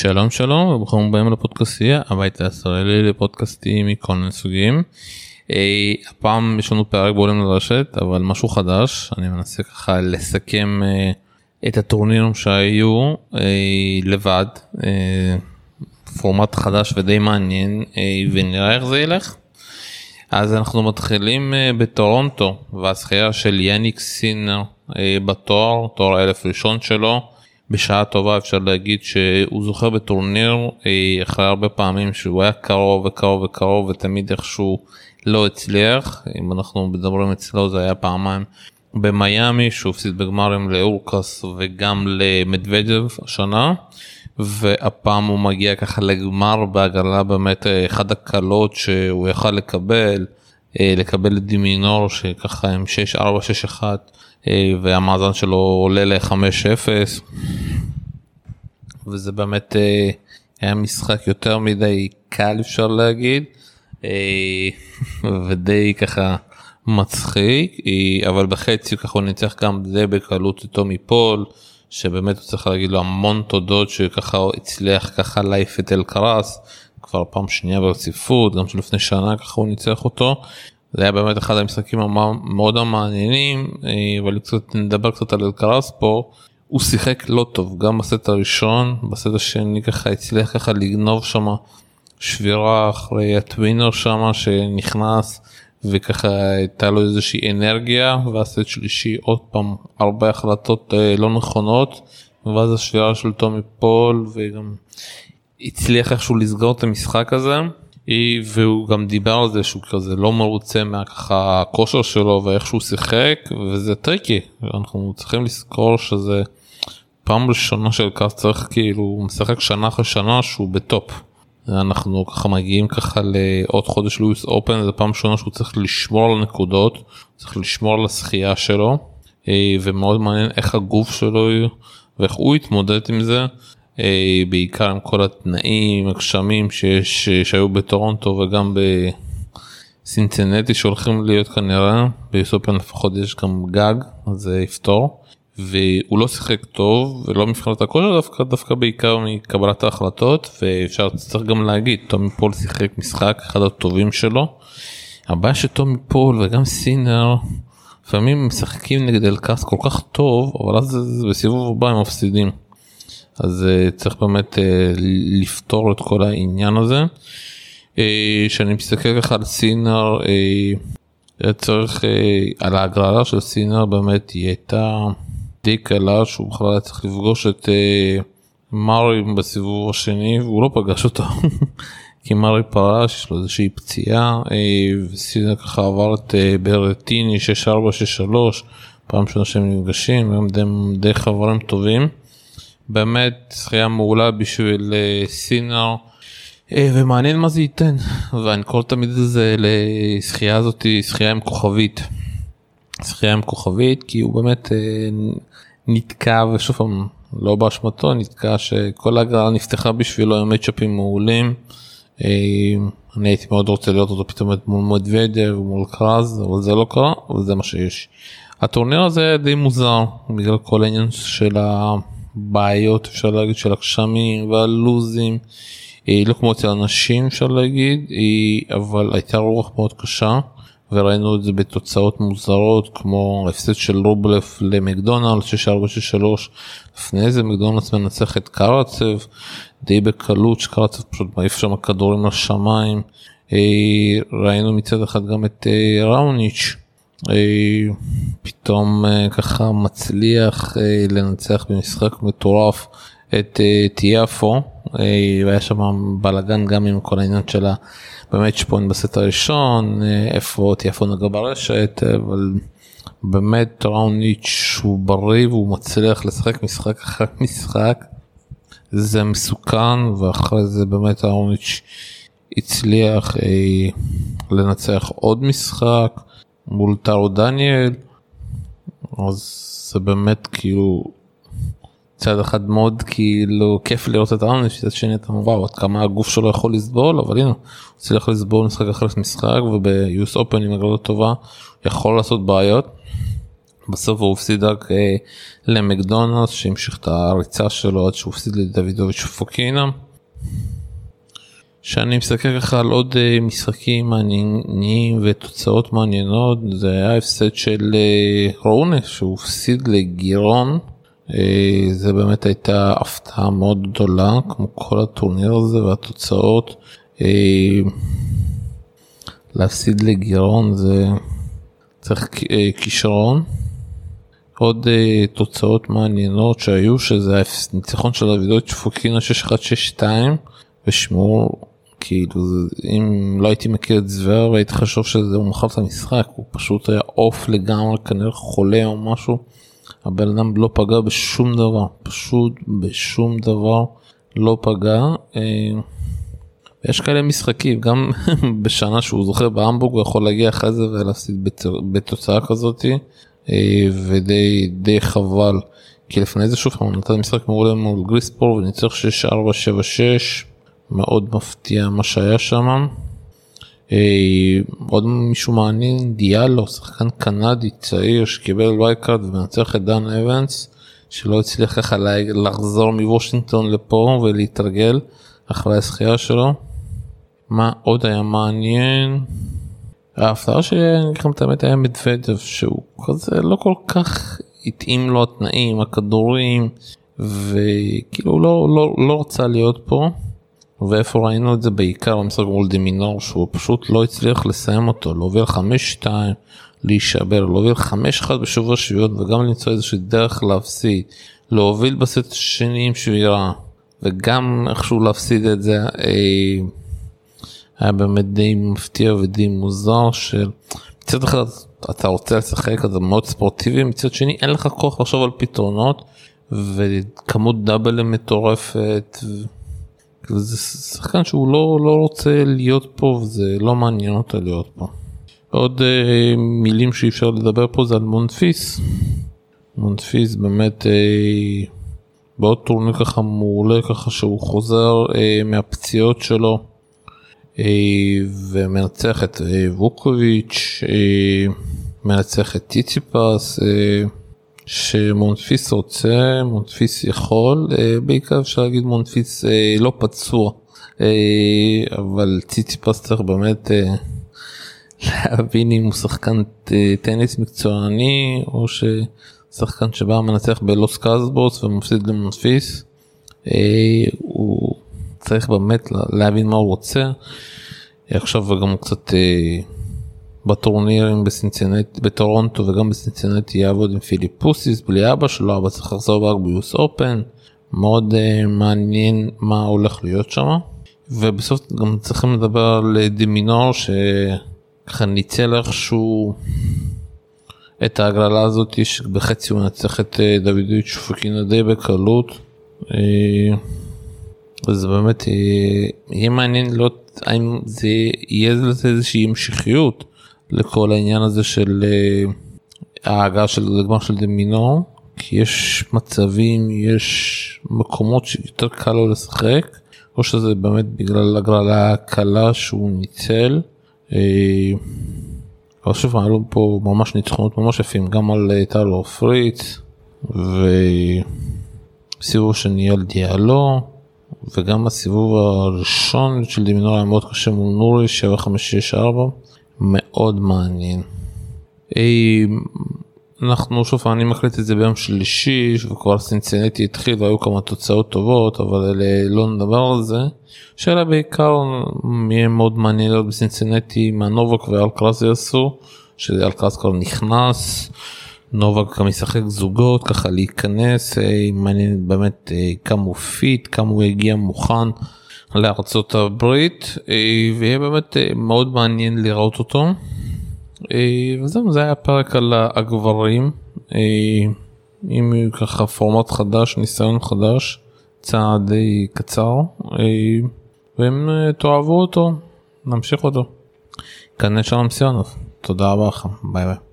שלום שלום וברוכים הבאים לפודקאסטייה הבית הישראלי לפודקאסטים מכל מיני סוגים. אה, הפעם יש לנו פרק בעולם לרשת אבל משהו חדש אני מנסה ככה לסכם אה, את הטורנירים שהיו אה, לבד אה, פורמט חדש ודי מעניין אה, ונראה איך זה ילך. אז אנחנו מתחילים אה, בטורונטו והזכייה של יניק סינר אה, בתואר תואר אלף ראשון שלו. בשעה טובה אפשר להגיד שהוא זוכר בטורניר אה, אחרי הרבה פעמים שהוא היה קרוב וקרוב וקרוב ותמיד איכשהו לא הצליח. אם אנחנו מדברים אצלו זה היה פעמיים במיאמי שהוא הפסיד בגמרים לאורקס וגם למדוודב השנה והפעם הוא מגיע ככה לגמר בהגרלה באמת אה, אחד הקלות שהוא יכל לקבל לקבל את דימינור שככה עם 6-4-6-1 אה, והמאזן שלו עולה ל-5-0 וזה באמת אה, היה משחק יותר מדי קל אפשר להגיד אה, ודי ככה מצחיק אבל בחצי ככה הוא ניצח גם די בקלות את טומי שבאמת צריך להגיד לו המון תודות שככה הוא הצליח ככה להעיף את אלקרס כבר פעם שנייה ברציפות גם שלפני שנה ככה הוא ניצח אותו. זה היה באמת אחד המשחקים המאוד המעניינים אה, אבל קצת נדבר קצת על אלקרס פה. הוא שיחק לא טוב גם בסט הראשון בסט השני ככה הצליח ככה לגנוב שם שבירה אחרי ה tweener שם שנכנס וככה הייתה לו איזושהי אנרגיה והסט שלישי עוד פעם הרבה החלטות אה, לא נכונות ואז השבירה של טומי פול וגם הצליח איכשהו לסגור את המשחק הזה. והוא גם דיבר על זה שהוא כזה לא מרוצה מהככה הכושר שלו ואיך שהוא שיחק וזה טריקי אנחנו צריכים לזכור שזה פעם ראשונה שאלקראס צריך כאילו הוא משחק שנה אחרי שנה שהוא ב top. אנחנו ככה מגיעים ככה לעוד חודש ל US Open זה פעם ראשונה שהוא צריך לשמור על נקודות צריך לשמור על הזכייה שלו אה, ומאוד מעניין איך הגוף שלו ואיך הוא יתמודד עם זה. אה, בעיקר עם כל התנאים הגשמים שיש שהיו בטורונטו וגם בסינסינטי שהולכים להיות כנראה ב US Open לפחות יש גם גג זה יפתור והוא לא שיחק טוב ולא מבחינת הכושר דווקא דווקא בעיקר מקבלת ההחלטות ואפשר צריך גם להגיד טומי פול שיחק משחק אחד הטובים שלו. הבעיה שטומי פול וגם סינר לפעמים משחקים נגד אלקראס כל כך טוב אבל אז בסיבוב הבא הם מפסידים. אז uh, צריך באמת uh, לפתור את כל העניין הזה. Uh, שאני מסתכל ככה על סינר צריך על ההגרלה של סינר באמת היא הייתה די קלה שהוא בכלל היה צריך לפגוש את uh, מארי בסיבוב השני והוא לא פגש אותו כי מארי פרש יש לו איזושהי פציעה uh, וסינר ככה עבר את uh, ברטיני 6463 פעם שונה שהם נפגשים הם די, די חברים טובים. באמת שחייה מעולה בשביל אה, סינר אה, ומעניין מה זה ייתן ואני קורא תמיד את זה לשחייה הזאת שחייה עם כוכבית. שחייה עם כוכבית כי הוא באמת אה, נתקע ושוב פעם לא באשמתו נתקע שכל ההגרלה נפתחה בשבילו עם מצ'אפים מעולים. אני הייתי מאוד רוצה לראות אותו פתאום מול מדוודר ומול קרז אבל זה לא קרה אבל זה מה שיש. הטורניר הזה די מוזר בגלל כל העניין של ה... בעיות אפשר להגיד של הגשמים והלוזים לא כמו אצל אנשים אפשר להגיד אבל הייתה רוח מאוד קשה וראינו את זה בתוצאות מוזרות כמו ההפסד של רובלף למקדונלד 6463 לפני זה מקדונלדס מנצח את קרצב די בקלות שקרצב פשוט מעיף שם כדורים לשמיים. ראינו מצד אחד גם את ראוניץ' אה, פתאום אה, ככה מצליח אה, לנצח במשחק מטורף את טיאפו. והיה שם בלאגן גם עם כל העניין של באמת שפוינט בסט הראשון איפה טיאפו נגע ברשת אבל באמת ראוניץ' הוא בריא והוא מצליח לשחק משחק אחר משחק זה מסוכן ואחרי זה באמת ראוניץ' הצליח לנצח עוד משחק. מול טארו דניאל אז זה באמת כאילו צד אחד מאוד כאילו כיף לראות את הארנס מצד שני אתה אומר וואו עד כמה הגוף שלו יכול לסבול אבל הנה הוא צריך לסבול משחק אחרי משחק וביוס אופן עם הגרלות טובה יכול לעשות בעיות. בסוף הוא הפסיד רק אה, למקדונלדס שהמשיך את הריצה שלו עד שהוא הפסיד לדוידוביץ' פוקינה. שאני מסתכל ככה על עוד uh, משחקים מעניינים ותוצאות מעניינות זה היה הפסד של uh, רונה שהוא הפסיד לגירון זה באמת הייתה הפתעה מאוד גדולה כמו כל הטורניר הזה והתוצאות uh, להפסיד לגירון זה צריך uh, כישרון. עוד תוצאות מעניינות שהיו שזה הניצחון של אבידות שפוקינה 6162 ושמור כאילו אם לא הייתי מכיר את זוור והייתי חשוב שזה הוא מוכר את המשחק הוא פשוט היה עוף לגמרי כנראה חולה או משהו. הבן אדם לא פגע בשום דבר פשוט בשום דבר לא פגע. אה, יש כאלה משחקים גם בשנה שהוא זוכר בהמבורג הוא יכול להגיע אחרי זה ולהפסיד בתוצאה כזאתי אה, ודי די חבל כי לפני זה שוב הוא נתן משחק מעולה מול גריקספור וניצח 6-4-7-6 מאוד מפתיע מה שהיה שם. עוד מישהו מעניין דיאלו שחקן קנדי צעיר שקיבל wild card ומנצח את דן אבנס שלא הצליח ככה לחזור מוושינגטון לפה ולהתרגל אחרי הזכייה שלו. מה עוד היה מעניין? ההפתעה שלי אני אגיד לכם את האמת היה מדוודב שהוא כזה לא כל כך התאים לו התנאים הכדורים וכאילו לא לא לא רצה להיות פה. ואיפה ראינו את זה? בעיקר במשחק מול דמינור שהוא פשוט לא הצליח לסיים אותו. להוביל 5-2 להישבר. להוביל 5-1 בשבוע שביעות וגם למצוא איזושהי דרך להפסיד. להוביל בסט השני עם שבירה וגם איכשהו להפסיד את זה. אה, היה באמת די מפתיע ודי מוזר של מצד אחד אתה רוצה לשחק אתה מאוד ספורטיבי מצד שני אין לך כוח לחשוב על פתרונות וכמות דאבלים מטורפת. זה שחקן שהוא לא, לא רוצה להיות פה וזה לא מעניין אותו להיות פה. עוד אה, מילים שאי אפשר לדבר פה זה על מונפיס. מונפיס באמת אה, בעוד טורניר ככה מעולה ככה שהוא חוזר אה, מהפציעות שלו אה, ומנצח את אה, ווקוביץ', אה, מנצח את טיציפס. אה, שמונפיס רוצה, מונפיס יכול, אה, בעיקר אפשר להגיד מונפיס אה, לא פצוע, אה, אבל ציציפס צריך באמת להבין אם הוא שחקן טניס מקצועני או ששחקן שבא מנצח בלוס קזבוס ומפסיד למונפיס. הוא צריך באמת להבין מה הוא רוצה. עכשיו גם קצת בטורנירים בסינצינטי בטורונטו וגם בסינצינטי יעבוד עם פיליפוסיס בלי אבא שלו אבא צריך לחזור רק ביוס אופן מאוד uh, מעניין מה הולך להיות שם. ובסוף גם צריכים לדבר על דמינור שככה ניצל איכשהו את ההגרלה הזאת שבחצי הוא נצח את uh, דוידוביץ' פוקינה די בקלות. אז באמת יהיה מעניין לראות האם זה יהיה לזה איזושהי המשכיות לכל העניין הזה של אה, ההגעה של הגמר של דמינו כי יש מצבים יש מקומות שיותר קל לו לשחק או שזה באמת בגלל הגרלה קלה שהוא ניצל. אה, אבל שוב עלו פה ממש ניצחונות ממש יפים גם על אה, טלו פריץ וסיבוב שני על דיאלו וגם הסיבוב הראשון של דמינור היה מאוד קשה מול נורי 7564 מאוד מעניין. אנחנו שוב אני מקליט את זה ביום שלישי וכבר סינצינטי התחיל והיו כמה תוצאות טובות אבל לא נדבר על זה. שאלה בעיקר יהיה מאוד מעניין להיות בסינצינטי מה נובק ואלקרס יעשו שאלקרס כבר נכנס. נובק גם ישחק זוגות ככה להיכנס מעניין באמת כמה הוא fit כמה הוא הגיע מוכן לארצות הברית אה, ויהיה באמת אה, מאוד מעניין לראות אותו. אה, וזהו זה היה פרק על הגברים עם ככה פורמט חדש ניסיון חדש צעד די קצר ואם תאהבו אותו נמשיך אותו. כאן שלום סיונוב תודה רבה לכם ביי ביי.